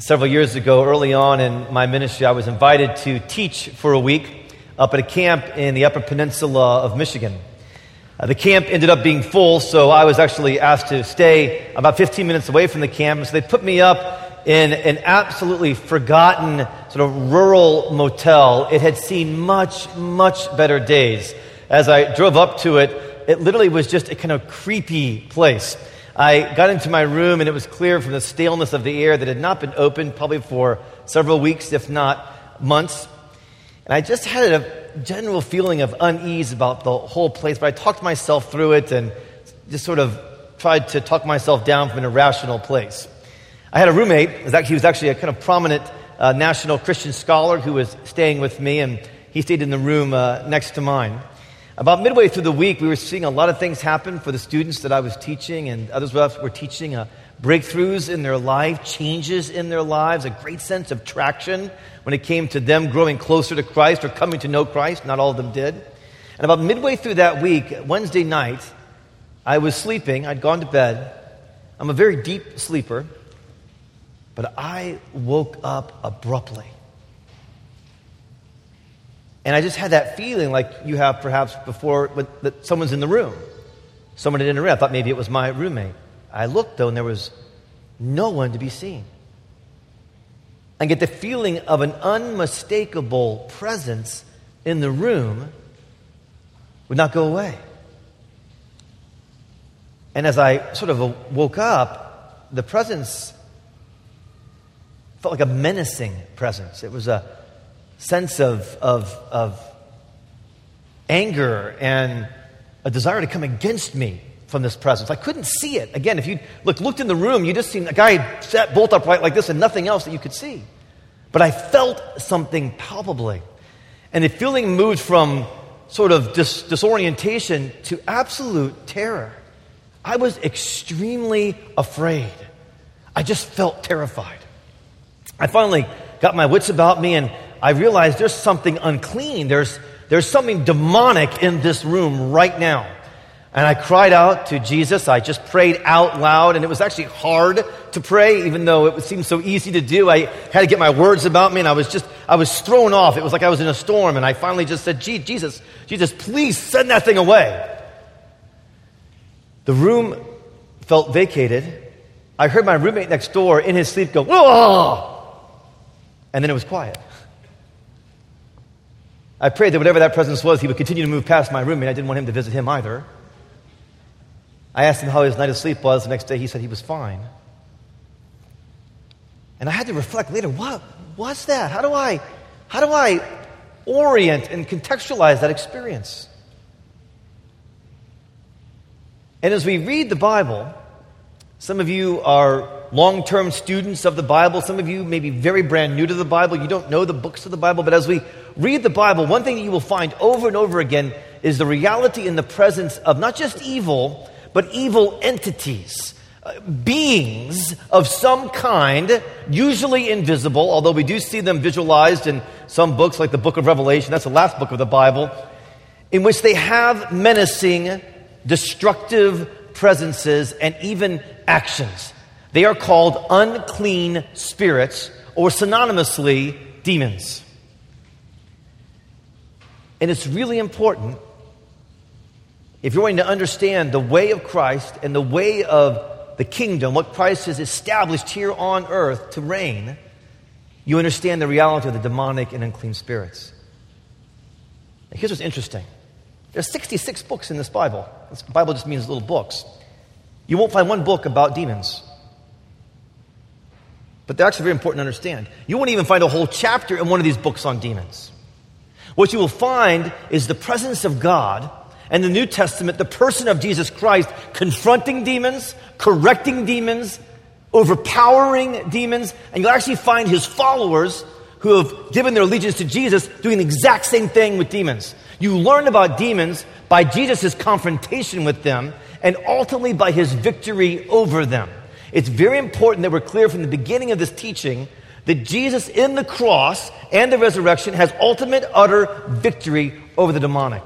Several years ago, early on in my ministry, I was invited to teach for a week up at a camp in the Upper Peninsula of Michigan. Uh, the camp ended up being full, so I was actually asked to stay about 15 minutes away from the camp. So they put me up in an absolutely forgotten sort of rural motel. It had seen much, much better days. As I drove up to it, it literally was just a kind of creepy place. I got into my room and it was clear from the staleness of the air that had not been opened probably for several weeks, if not months. And I just had a general feeling of unease about the whole place, but I talked myself through it and just sort of tried to talk myself down from an irrational place. I had a roommate, he was actually a kind of prominent uh, national Christian scholar who was staying with me, and he stayed in the room uh, next to mine. About midway through the week, we were seeing a lot of things happen for the students that I was teaching, and others were teaching uh, breakthroughs in their life, changes in their lives, a great sense of traction when it came to them growing closer to Christ or coming to know Christ. Not all of them did. And about midway through that week, Wednesday night, I was sleeping. I'd gone to bed. I'm a very deep sleeper, but I woke up abruptly. And I just had that feeling like you have perhaps before that someone's in the room. Someone had interrupted. I thought maybe it was my roommate. I looked though, and there was no one to be seen. I get the feeling of an unmistakable presence in the room would not go away. And as I sort of woke up, the presence felt like a menacing presence. It was a sense of, of, of anger and a desire to come against me from this presence. I couldn't see it. Again, if you look, looked in the room, you just seen a guy sat bolt upright like this and nothing else that you could see. But I felt something palpably. And the feeling moved from sort of dis- disorientation to absolute terror. I was extremely afraid. I just felt terrified. I finally got my wits about me and I realized there's something unclean. There's, there's something demonic in this room right now. And I cried out to Jesus. I just prayed out loud, and it was actually hard to pray, even though it seemed so easy to do. I had to get my words about me, and I was just, I was thrown off. It was like I was in a storm, and I finally just said, Jesus, Jesus, please send that thing away. The room felt vacated. I heard my roommate next door in his sleep go, Whoa! And then it was quiet. I prayed that whatever that presence was, he would continue to move past my roommate. I didn't want him to visit him either. I asked him how his night of sleep was. The next day, he said he was fine. And I had to reflect later what was that? How do I, how do I orient and contextualize that experience? And as we read the Bible, some of you are long term students of the Bible. Some of you may be very brand new to the Bible. You don't know the books of the Bible. But as we read the Bible, one thing that you will find over and over again is the reality and the presence of not just evil, but evil entities. Uh, beings of some kind, usually invisible, although we do see them visualized in some books like the book of Revelation, that's the last book of the Bible, in which they have menacing, destructive presences, and even actions. They are called unclean spirits, or synonymously, demons. And it's really important if you're going to understand the way of Christ and the way of the kingdom, what Christ has established here on earth to reign, you understand the reality of the demonic and unclean spirits. Now, here's what's interesting there's 66 books in this Bible. This Bible just means little books. You won't find one book about demons. But they're actually very important to understand. You won't even find a whole chapter in one of these books on demons. What you will find is the presence of God and the New Testament, the person of Jesus Christ, confronting demons, correcting demons, overpowering demons, and you'll actually find his followers who have given their allegiance to Jesus doing the exact same thing with demons. You learn about demons by Jesus' confrontation with them and ultimately by his victory over them. It's very important that we're clear from the beginning of this teaching that Jesus in the cross and the resurrection has ultimate, utter victory over the demonic.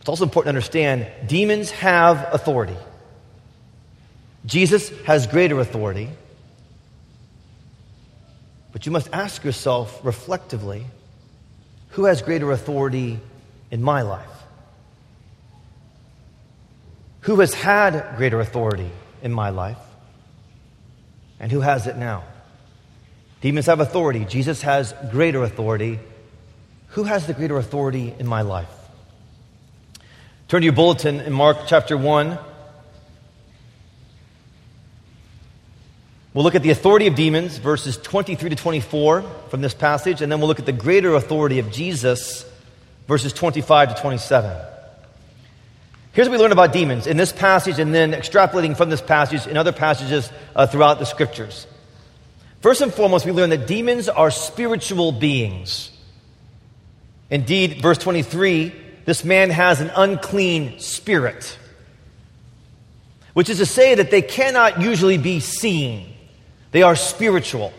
It's also important to understand demons have authority. Jesus has greater authority, But you must ask yourself reflectively who has greater authority in my life? Who has had greater authority in my life? And who has it now? Demons have authority. Jesus has greater authority. Who has the greater authority in my life? Turn to your bulletin in Mark chapter 1. We'll look at the authority of demons, verses 23 to 24 from this passage, and then we'll look at the greater authority of Jesus, verses 25 to 27. Here's what we learn about demons in this passage, and then extrapolating from this passage in other passages uh, throughout the scriptures. First and foremost, we learn that demons are spiritual beings. Indeed, verse 23 this man has an unclean spirit, which is to say that they cannot usually be seen. They are spiritual.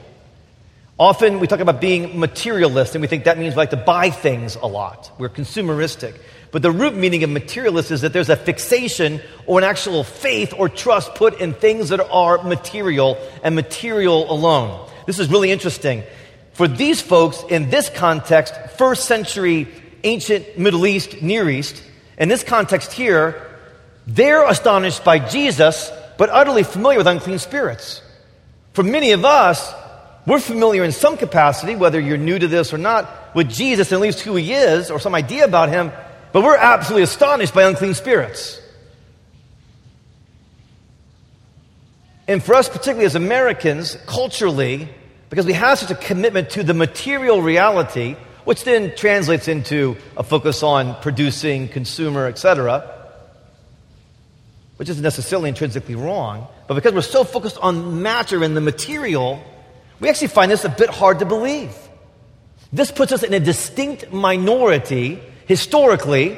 Often we talk about being materialist, and we think that means we like to buy things a lot. We're consumeristic. But the root meaning of materialist is that there's a fixation or an actual faith or trust put in things that are material and material alone. This is really interesting. For these folks in this context, first century ancient Middle East, Near East, in this context here, they're astonished by Jesus, but utterly familiar with unclean spirits. For many of us, we're familiar in some capacity, whether you're new to this or not, with Jesus, and at least who he is, or some idea about him, but we're absolutely astonished by unclean spirits. And for us, particularly as Americans, culturally, because we have such a commitment to the material reality, which then translates into a focus on producing, consumer, etc., which isn't necessarily intrinsically wrong, but because we're so focused on matter and the material, we actually find this a bit hard to believe. This puts us in a distinct minority historically,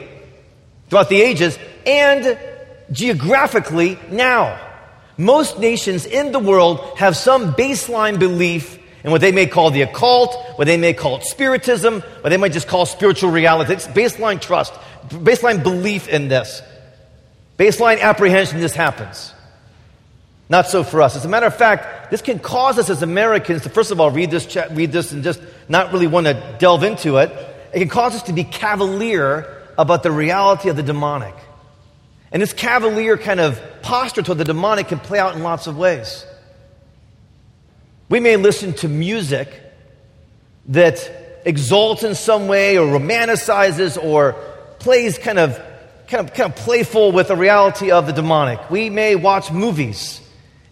throughout the ages, and geographically now. Most nations in the world have some baseline belief in what they may call the occult, what they may call spiritism, what they might just call spiritual reality. It's baseline trust, baseline belief in this, baseline apprehension this happens. Not so for us. As a matter of fact, this can cause us as Americans to, first of all, read this, read this and just not really want to delve into it it can cause us to be cavalier about the reality of the demonic. And this cavalier kind of posture toward the demonic can play out in lots of ways. We may listen to music that exalts in some way or romanticizes or plays kind of, kind of, kind of playful with the reality of the demonic. We may watch movies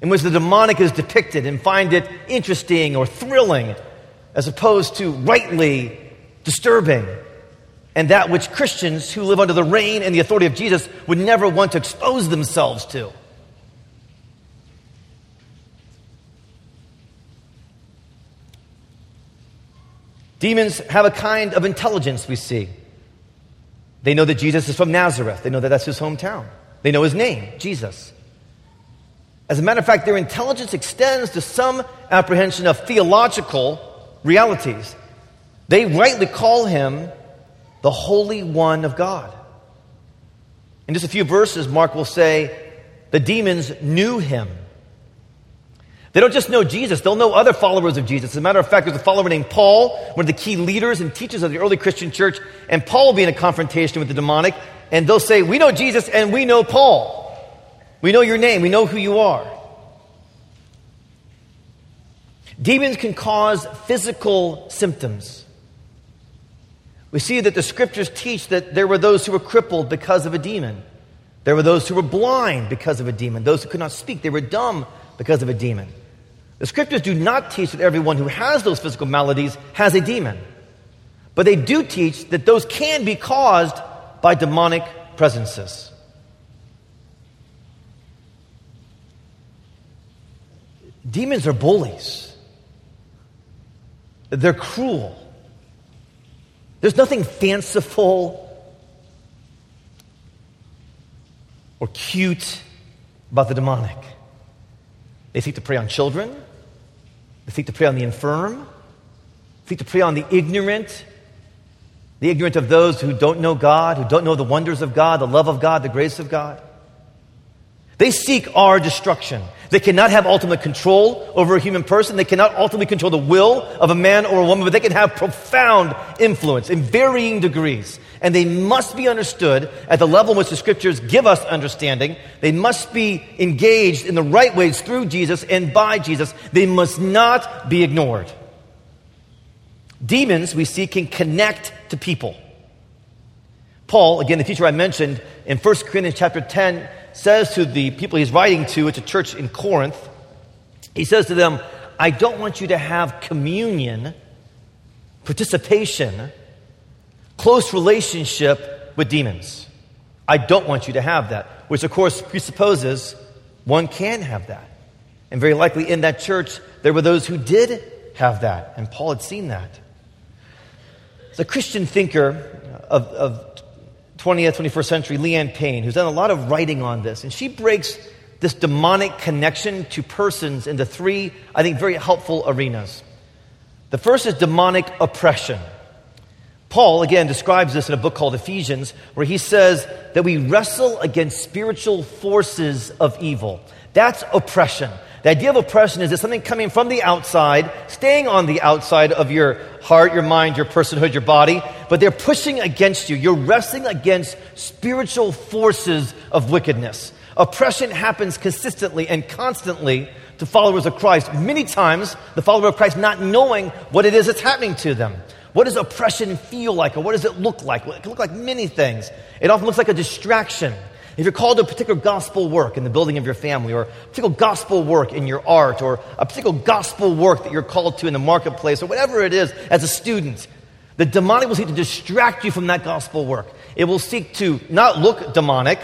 in which the demonic is depicted and find it interesting or thrilling as opposed to rightly disturbing, and that which Christians who live under the reign and the authority of Jesus would never want to expose themselves to. Demons have a kind of intelligence we see. They know that Jesus is from Nazareth. They know that that's his hometown. They know his name, Jesus. As a matter of fact, their intelligence extends to some apprehension of theological realities. They rightly call him the Holy One of God. In just a few verses, Mark will say the demons knew him. They don't just know Jesus, they'll know other followers of Jesus. As a matter of fact, there's a follower named Paul, one of the key leaders and teachers of the early Christian church, and Paul will be in a confrontation with the demonic, and they'll say, We know Jesus and we know Paul. We know your name, we know who you are. Demons can cause physical symptoms. We see that the scriptures teach that there were those who were crippled because of a demon. There were those who were blind because of a demon. Those who could not speak. They were dumb because of a demon. The scriptures do not teach that everyone who has those physical maladies has a demon. But they do teach that those can be caused by demonic presences. Demons are bullies. They're cruel. There's nothing fanciful or cute about the demonic. They seek to prey on children, they seek to prey on the infirm, they seek to prey on the ignorant, the ignorant of those who don't know God, who don't know the wonders of God, the love of God, the grace of God. They seek our destruction. They cannot have ultimate control over a human person. They cannot ultimately control the will of a man or a woman, but they can have profound influence in varying degrees. And they must be understood at the level in which the scriptures give us understanding. They must be engaged in the right ways through Jesus and by Jesus. They must not be ignored. Demons, we see, can connect to people. Paul, again, the teacher I mentioned in 1 Corinthians chapter 10, says to the people he's writing to, it's a church in Corinth, he says to them, I don't want you to have communion, participation, close relationship with demons. I don't want you to have that, which of course presupposes one can have that. And very likely in that church, there were those who did have that, and Paul had seen that. The Christian thinker of, of 20th, 21st century, Leanne Payne, who's done a lot of writing on this. And she breaks this demonic connection to persons into three, I think, very helpful arenas. The first is demonic oppression. Paul, again, describes this in a book called Ephesians, where he says that we wrestle against spiritual forces of evil. That's oppression. The idea of oppression is that something coming from the outside, staying on the outside of your heart, your mind, your personhood, your body, but they're pushing against you. You're wrestling against spiritual forces of wickedness. Oppression happens consistently and constantly to followers of Christ. Many times, the follower of Christ not knowing what it is that's happening to them. What does oppression feel like, or what does it look like? Well, it can look like many things. It often looks like a distraction. If you're called to a particular gospel work in the building of your family, or a particular gospel work in your art, or a particular gospel work that you're called to in the marketplace, or whatever it is as a student, the demonic will seek to distract you from that gospel work. It will seek to not look demonic,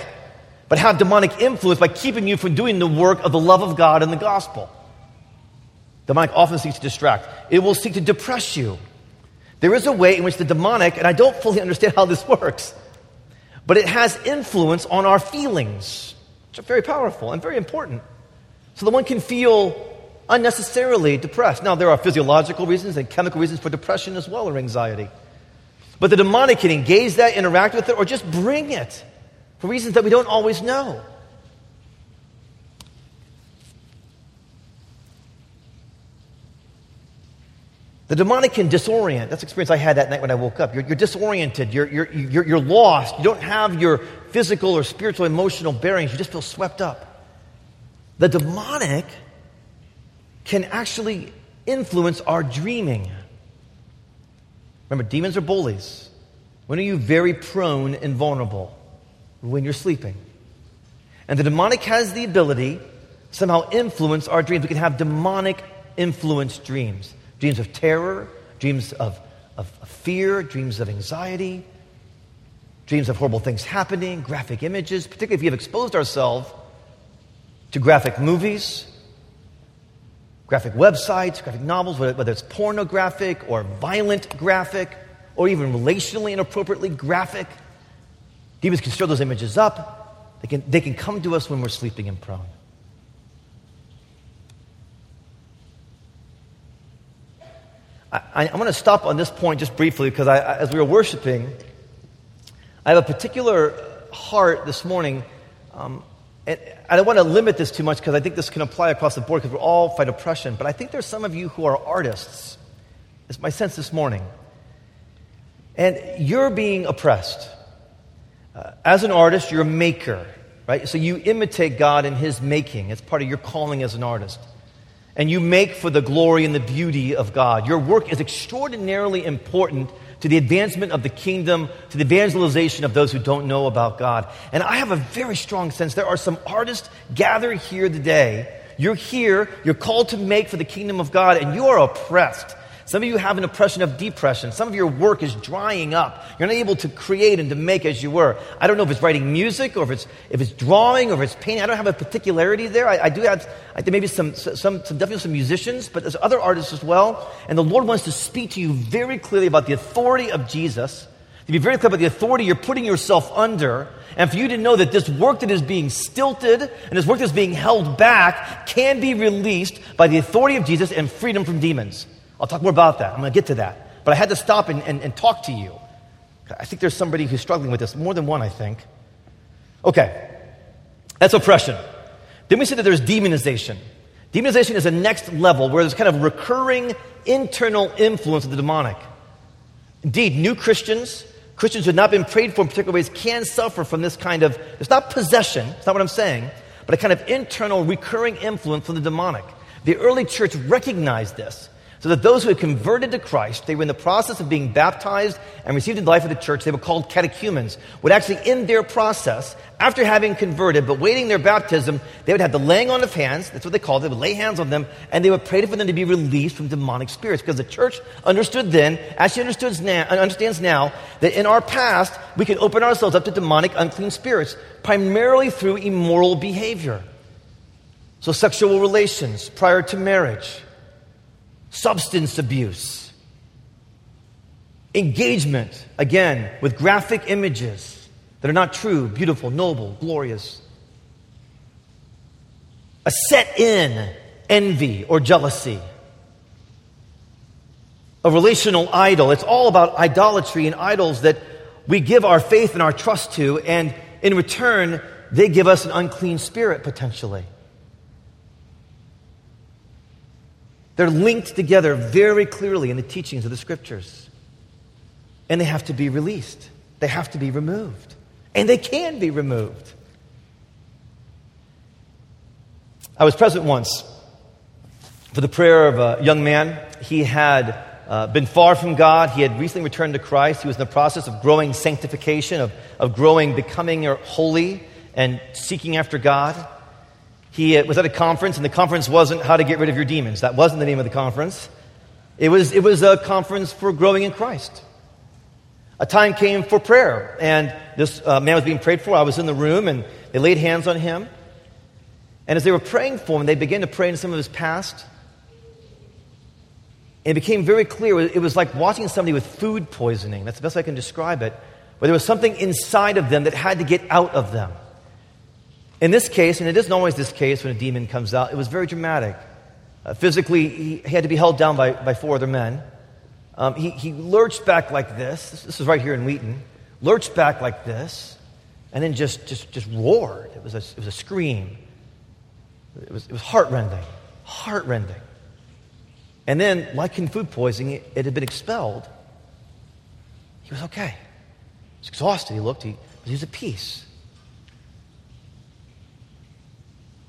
but have demonic influence by keeping you from doing the work of the love of God and the gospel. Demonic often seeks to distract. It will seek to depress you. There is a way in which the demonic, and I don't fully understand how this works, but it has influence on our feelings, which are very powerful and very important. So that one can feel unnecessarily depressed. Now, there are physiological reasons and chemical reasons for depression as well or anxiety. But the demonic can engage that, interact with it, or just bring it for reasons that we don't always know. The demonic can disorient. That's the experience I had that night when I woke up. You're, you're disoriented. You're, you're, you're, you're lost. You don't have your physical or spiritual, emotional bearings. You just feel swept up. The demonic can actually influence our dreaming. Remember, demons are bullies. When are you very prone and vulnerable? When you're sleeping. And the demonic has the ability to somehow influence our dreams. We can have demonic influenced dreams dreams of terror, dreams of, of, fear, dreams of anxiety, dreams of horrible things happening, graphic images, particularly if we have exposed ourselves to graphic movies, graphic websites, graphic novels, whether it's pornographic or violent graphic, or even relationally inappropriately graphic. Demons can stir those images up. They can, they can come to us when we're sleeping and prone. I, am going to stop on this point just briefly because I, as we were worshiping, I have a particular heart this morning. Um, and I don't want to limit this too much because I think this can apply across the board because we all fight oppression. But I think there's some of you who are artists. It's my sense this morning. And you're being oppressed. Uh, as an artist, you're a maker, right? So you imitate God in His making. It's part of your calling as an artist and you make for the glory and the beauty of God. Your work is extraordinarily important to the advancement of the kingdom, to the evangelization of those who don't know about God. And I have a very strong sense there are some artists gathered here today. You're here, you're called to make for the kingdom of God, and you are oppressed. Some of you have an oppression of depression. Some of your work is drying up. You're not able to create and to make as you were. I don't know if it's writing music or if it's, if it's drawing or if it's painting. I don't have a particularity there. I, I do have, I think maybe some, some, some, definitely some musicians, but there's other artists as well. And the Lord wants to speak to you very clearly about the authority of Jesus, to be very clear about the authority you're putting yourself under, and for you to know that this work that is being stilted and this work that's being held back can be released by the authority of Jesus and freedom from demons. I'll talk more about that. I'm going to get to that. But I had to stop and, and, and talk to you. I think there's somebody who's struggling with this, more than one, I think. Okay, that's oppression. Then we see that there's demonization. Demonization is a next level where there's kind of recurring internal influence of the demonic. Indeed, new Christians, Christians who have not been prayed for in particular ways, can suffer from this kind of, it's not possession, it's not what I'm saying, but a kind of internal recurring influence from the demonic. The early church recognized this. So that those who had converted to Christ, they were in the process of being baptized and received the life of the church, they were called catechumens, would actually, in their process, after having converted, but waiting their baptism, they would have the laying on of hands, that's what they called it, they would lay hands on them, and they would pray for them to be released from demonic spirits. Because the church understood then, as she understood now, uh, understands now, that in our past, we can open ourselves up to demonic unclean spirits, primarily through immoral behavior. So sexual relations prior to marriage substance abuse, engagement, again, with graphic images that are not true, beautiful, noble, glorious, a set in envy or jealousy, a relational idol. It's all about idolatry and idols that we give our faith and our trust to, and in return, they give us an unclean spirit potentially. They're linked together very clearly in the teachings of the scriptures. And they have to be released, they have to be removed. And they can be removed. I was present once for the prayer of a young man. He had uh, been far from God. He had recently returned to Christ. He was in the process of growing sanctification, of, of growing, becoming holy, and seeking after God. He uh, was at a conference, and the conference wasn't how to get rid of your demons. That wasn't the name of the conference. It was, it was a conference for growing in Christ. A time came for prayer, and this uh, man was being prayed for. I was in the room, and they laid hands on him. And as they were praying for him, they began to pray into some of his past. And it became very clear it was like watching somebody with food poisoning. That's the best I can describe it. Where there was something inside of them that had to get out of them. In this case, and it isn't always this case when a demon comes out, it was very dramatic. Uh, physically, he, he, had to be held down by, by four other men. Um, he, he lurched back like this. this. This is right here in Wheaton. Lurched back like this, and then just, just, just roared. It was a, it was a scream. It was, it was heartrending. Heartrending. And then, like in food poisoning, it, it had been expelled. He was okay. He was exhausted. He looked, he, he was at peace.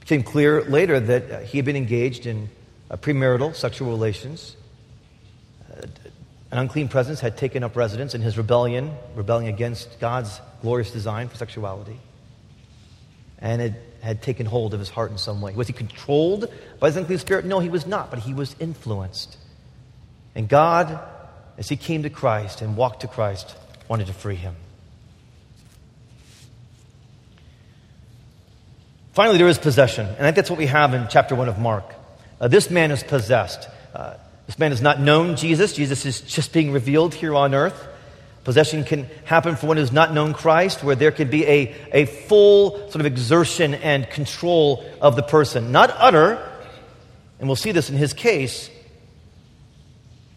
Became clear later that uh, he had been engaged in uh, premarital sexual relations. Uh, an unclean presence had taken up residence in his rebellion, rebelling against God's glorious design for sexuality. And it had taken hold of his heart in some way. Was he controlled by his unclean spirit? No, he was not, but he was influenced. And God, as he came to Christ and walked to Christ, wanted to free him. Finally, there is possession. And I think that's what we have in chapter 1 of Mark. Uh, this man is possessed. Uh, this man has not known Jesus. Jesus is just being revealed here on earth. Possession can happen for one who's not known Christ, where there could be a, a full sort of exertion and control of the person. Not utter, and we'll see this in his case,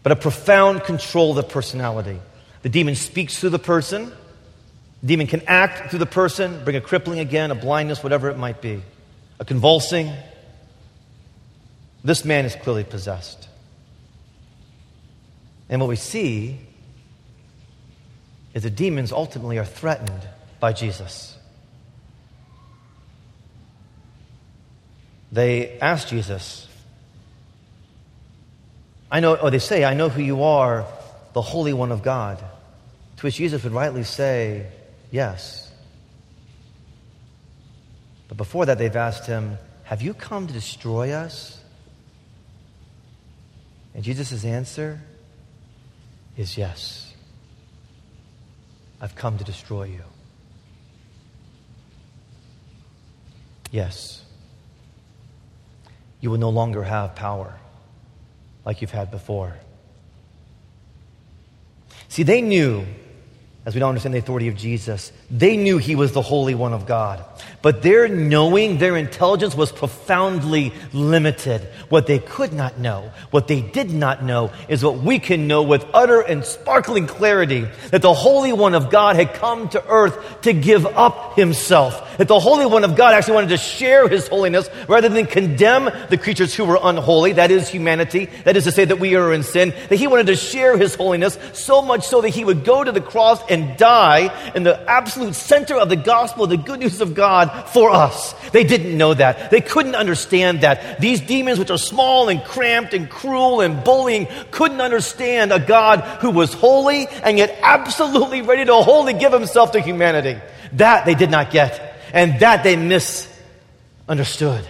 but a profound control of the personality. The demon speaks through the person, demon can act through the person, bring a crippling again, a blindness, whatever it might be, a convulsing. This man is clearly possessed. And what we see is the demons ultimately are threatened by Jesus. They ask Jesus, I know, or they say, I know who you are, the Holy One of God. To which Jesus would rightly say, Yes. But before that, they've asked him, Have you come to destroy us? And Jesus' answer is yes. I've come to destroy you. Yes. You will no longer have power like you've had before. See, they knew as we don't understand the authority of Jesus. They knew he was the Holy One of God. But their knowing, their intelligence was profoundly limited. What they could not know, what they did not know, is what we can know with utter and sparkling clarity that the Holy One of God had come to earth to give up himself. That the Holy One of God actually wanted to share his holiness rather than condemn the creatures who were unholy, that is humanity, that is to say that we are in sin, that he wanted to share his holiness so much so that he would go to the cross and die in the absolute center of the gospel, the good news of God for us. They didn't know that. They couldn't understand that. These demons, which are small and cramped and cruel and bullying, couldn't understand a God who was holy and yet absolutely ready to wholly give himself to humanity. That they did not get. And that they misunderstood.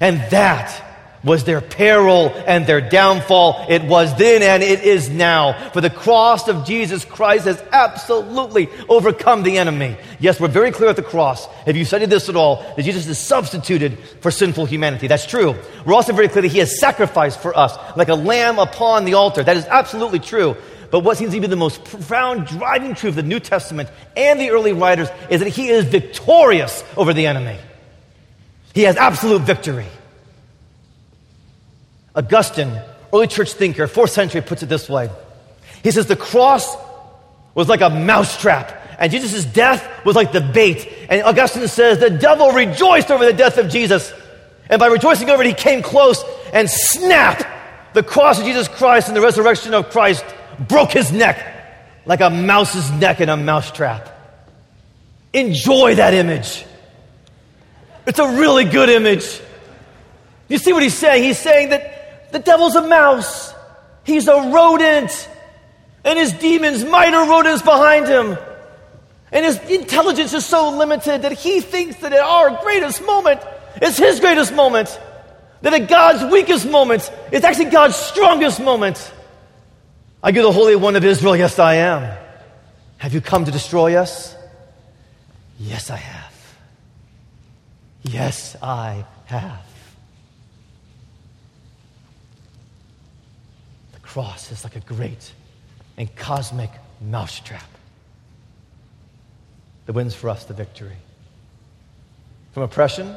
And that was their peril and their downfall. It was then and it is now. For the cross of Jesus Christ has absolutely overcome the enemy. Yes, we're very clear at the cross. Have you studied this at all? That Jesus is substituted for sinful humanity. That's true. We're also very clear that he has sacrificed for us like a lamb upon the altar. That is absolutely true. But what seems to be the most profound driving truth of the New Testament and the early writers is that he is victorious over the enemy. He has absolute victory. Augustine, early church thinker, fourth century, puts it this way. He says the cross was like a mousetrap, and Jesus' death was like the bait. And Augustine says the devil rejoiced over the death of Jesus. And by rejoicing over it, he came close and snap! The cross of Jesus Christ and the resurrection of Christ broke his neck like a mouse's neck in a mousetrap. Enjoy that image. It's a really good image. You see what he's saying? He's saying that the devil's a mouse. He's a rodent. And his demons, minor rodents behind him. And his intelligence is so limited that he thinks that at our greatest moment is his greatest moment. That at God's weakest moment is actually God's strongest moment. I give the Holy One of Israel, yes, I am. Have you come to destroy us? Yes, I have. Yes, I have. Cross is like a great and cosmic mousetrap that wins for us the victory. From oppression,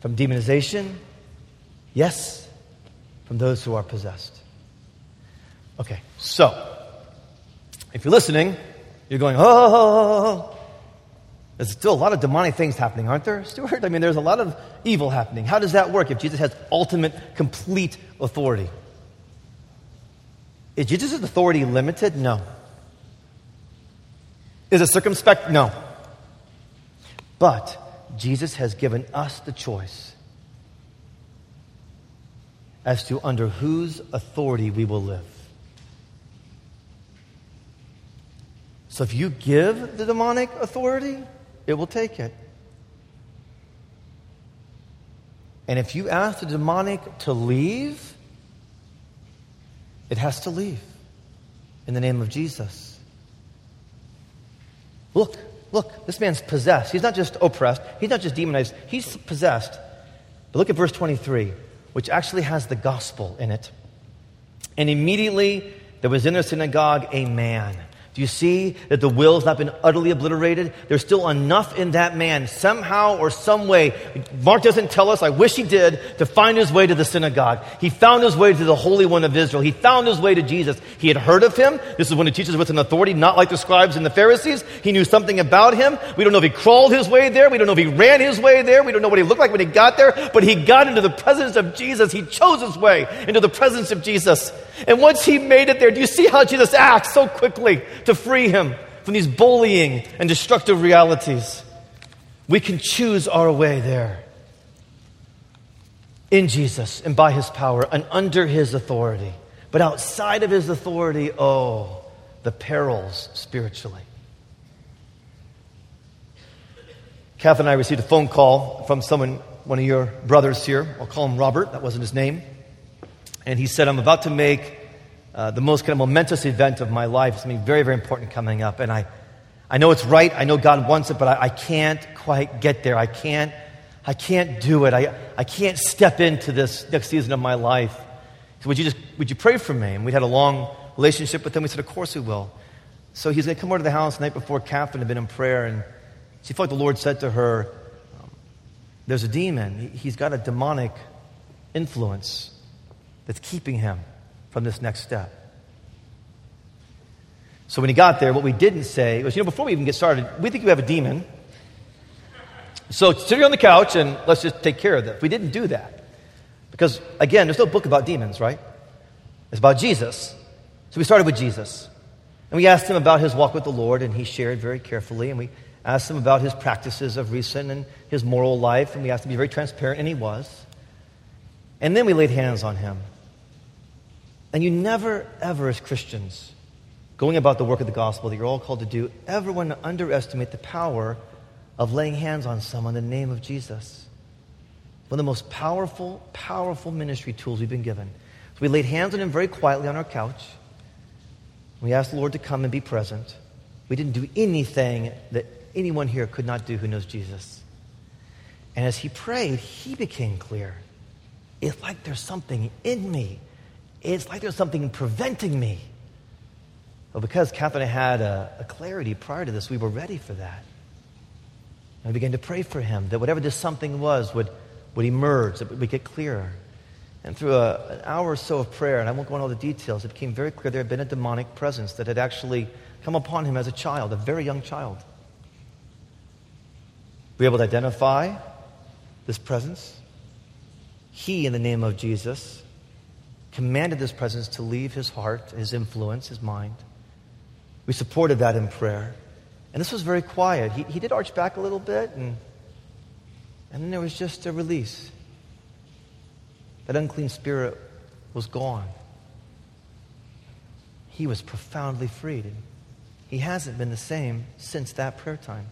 from demonization, yes, from those who are possessed. Okay, so if you're listening, you're going, oh, oh, oh, oh there's still a lot of demonic things happening, aren't there, Stuart? I mean, there's a lot of evil happening. How does that work if Jesus has ultimate, complete authority? Is Jesus' authority limited? No. Is it circumspect? No. But Jesus has given us the choice as to under whose authority we will live. So if you give the demonic authority, it will take it. And if you ask the demonic to leave, it has to leave in the name of Jesus. Look, look, this man's possessed. He's not just oppressed, he's not just demonized, he's possessed. But look at verse 23, which actually has the gospel in it. And immediately there was in the synagogue a man do you see that the will has not been utterly obliterated? There's still enough in that man, somehow or some way. Mark doesn't tell us, I wish he did, to find his way to the synagogue. He found his way to the Holy One of Israel. He found his way to Jesus. He had heard of him. This is when he teaches with an authority, not like the scribes and the Pharisees. He knew something about him. We don't know if he crawled his way there. We don't know if he ran his way there. We don't know what he looked like when he got there. But he got into the presence of Jesus. He chose his way into the presence of Jesus. And once he made it there, do you see how Jesus acts so quickly to free him from these bullying and destructive realities? We can choose our way there in Jesus and by his power and under his authority. But outside of his authority, oh, the perils spiritually. Kath and I received a phone call from someone, one of your brothers here. I'll call him Robert, that wasn't his name. And he said, I'm about to make uh, the most kind of momentous event of my life, something very, very important coming up. And I, I know it's right. I know God wants it, but I, I can't quite get there. I can't, I can't do it. I, I can't step into this next season of my life. So would you just, would you pray for me? And we had a long relationship with him. We said, of course we will. So he's going to come over to the house the night before Catherine had been in prayer, and she felt like the Lord said to her, um, There's a demon. He's got a demonic influence that's keeping him from this next step. So when he got there, what we didn't say was, you know, before we even get started, we think you have a demon. So sit here on the couch and let's just take care of this. We didn't do that. Because, again, there's no book about demons, right? It's about Jesus. So we started with Jesus. And we asked him about his walk with the Lord, and he shared very carefully. And we asked him about his practices of recent and his moral life, and we asked him to be very transparent, and he was. And then we laid hands on him. And you never, ever, as Christians, going about the work of the gospel that you're all called to do, ever want to underestimate the power of laying hands on someone in the name of Jesus. One of the most powerful, powerful ministry tools we've been given. So we laid hands on him very quietly on our couch. We asked the Lord to come and be present. We didn't do anything that anyone here could not do who knows Jesus. And as he prayed, he became clear. It's like there's something in me. It's like there's something preventing me. Well, because Catherine had a, a clarity prior to this, we were ready for that. And we began to pray for him that whatever this something was would, would emerge, that we would get clearer. And through a, an hour or so of prayer, and I won't go into all the details, it became very clear there had been a demonic presence that had actually come upon him as a child, a very young child. We were able to identify this presence. He, in the name of Jesus, commanded this presence to leave his heart, his influence, his mind. We supported that in prayer. And this was very quiet. He, he did arch back a little bit, and, and then there was just a release. That unclean spirit was gone. He was profoundly freed. He hasn't been the same since that prayer time.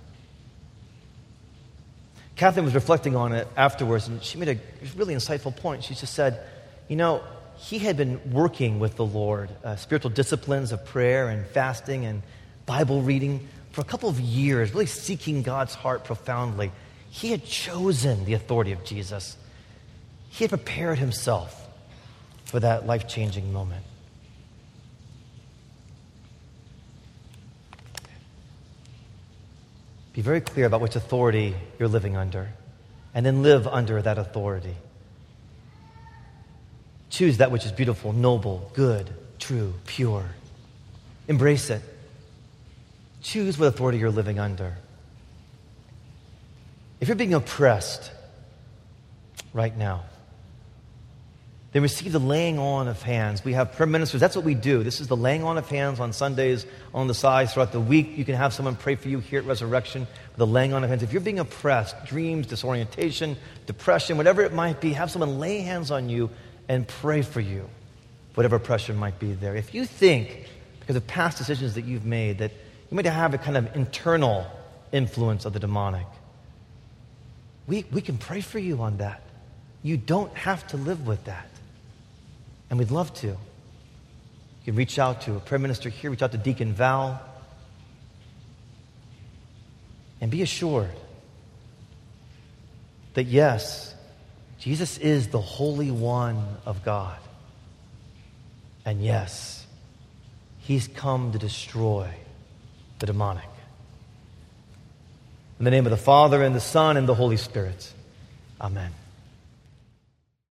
Catherine was reflecting on it afterwards, and she made a really insightful point. She just said, You know, he had been working with the Lord, uh, spiritual disciplines of prayer and fasting and Bible reading for a couple of years, really seeking God's heart profoundly. He had chosen the authority of Jesus, he had prepared himself for that life changing moment. Be very clear about which authority you're living under, and then live under that authority. Choose that which is beautiful, noble, good, true, pure. Embrace it. Choose what authority you're living under. If you're being oppressed right now, then receive the laying on of hands. We have prayer ministers. That's what we do. This is the laying on of hands on Sundays, on the sides. Throughout the week, you can have someone pray for you here at Resurrection. The laying on of hands. If you're being oppressed, dreams, disorientation, depression, whatever it might be, have someone lay hands on you and pray for you, whatever pressure might be there. If you think, because of past decisions that you've made, that you might have a kind of internal influence of the demonic, we, we can pray for you on that. You don't have to live with that. And we'd love to. You can reach out to a prayer minister here, reach out to Deacon Val, and be assured that yes, Jesus is the Holy One of God. And yes, He's come to destroy the demonic. In the name of the Father, and the Son, and the Holy Spirit. Amen.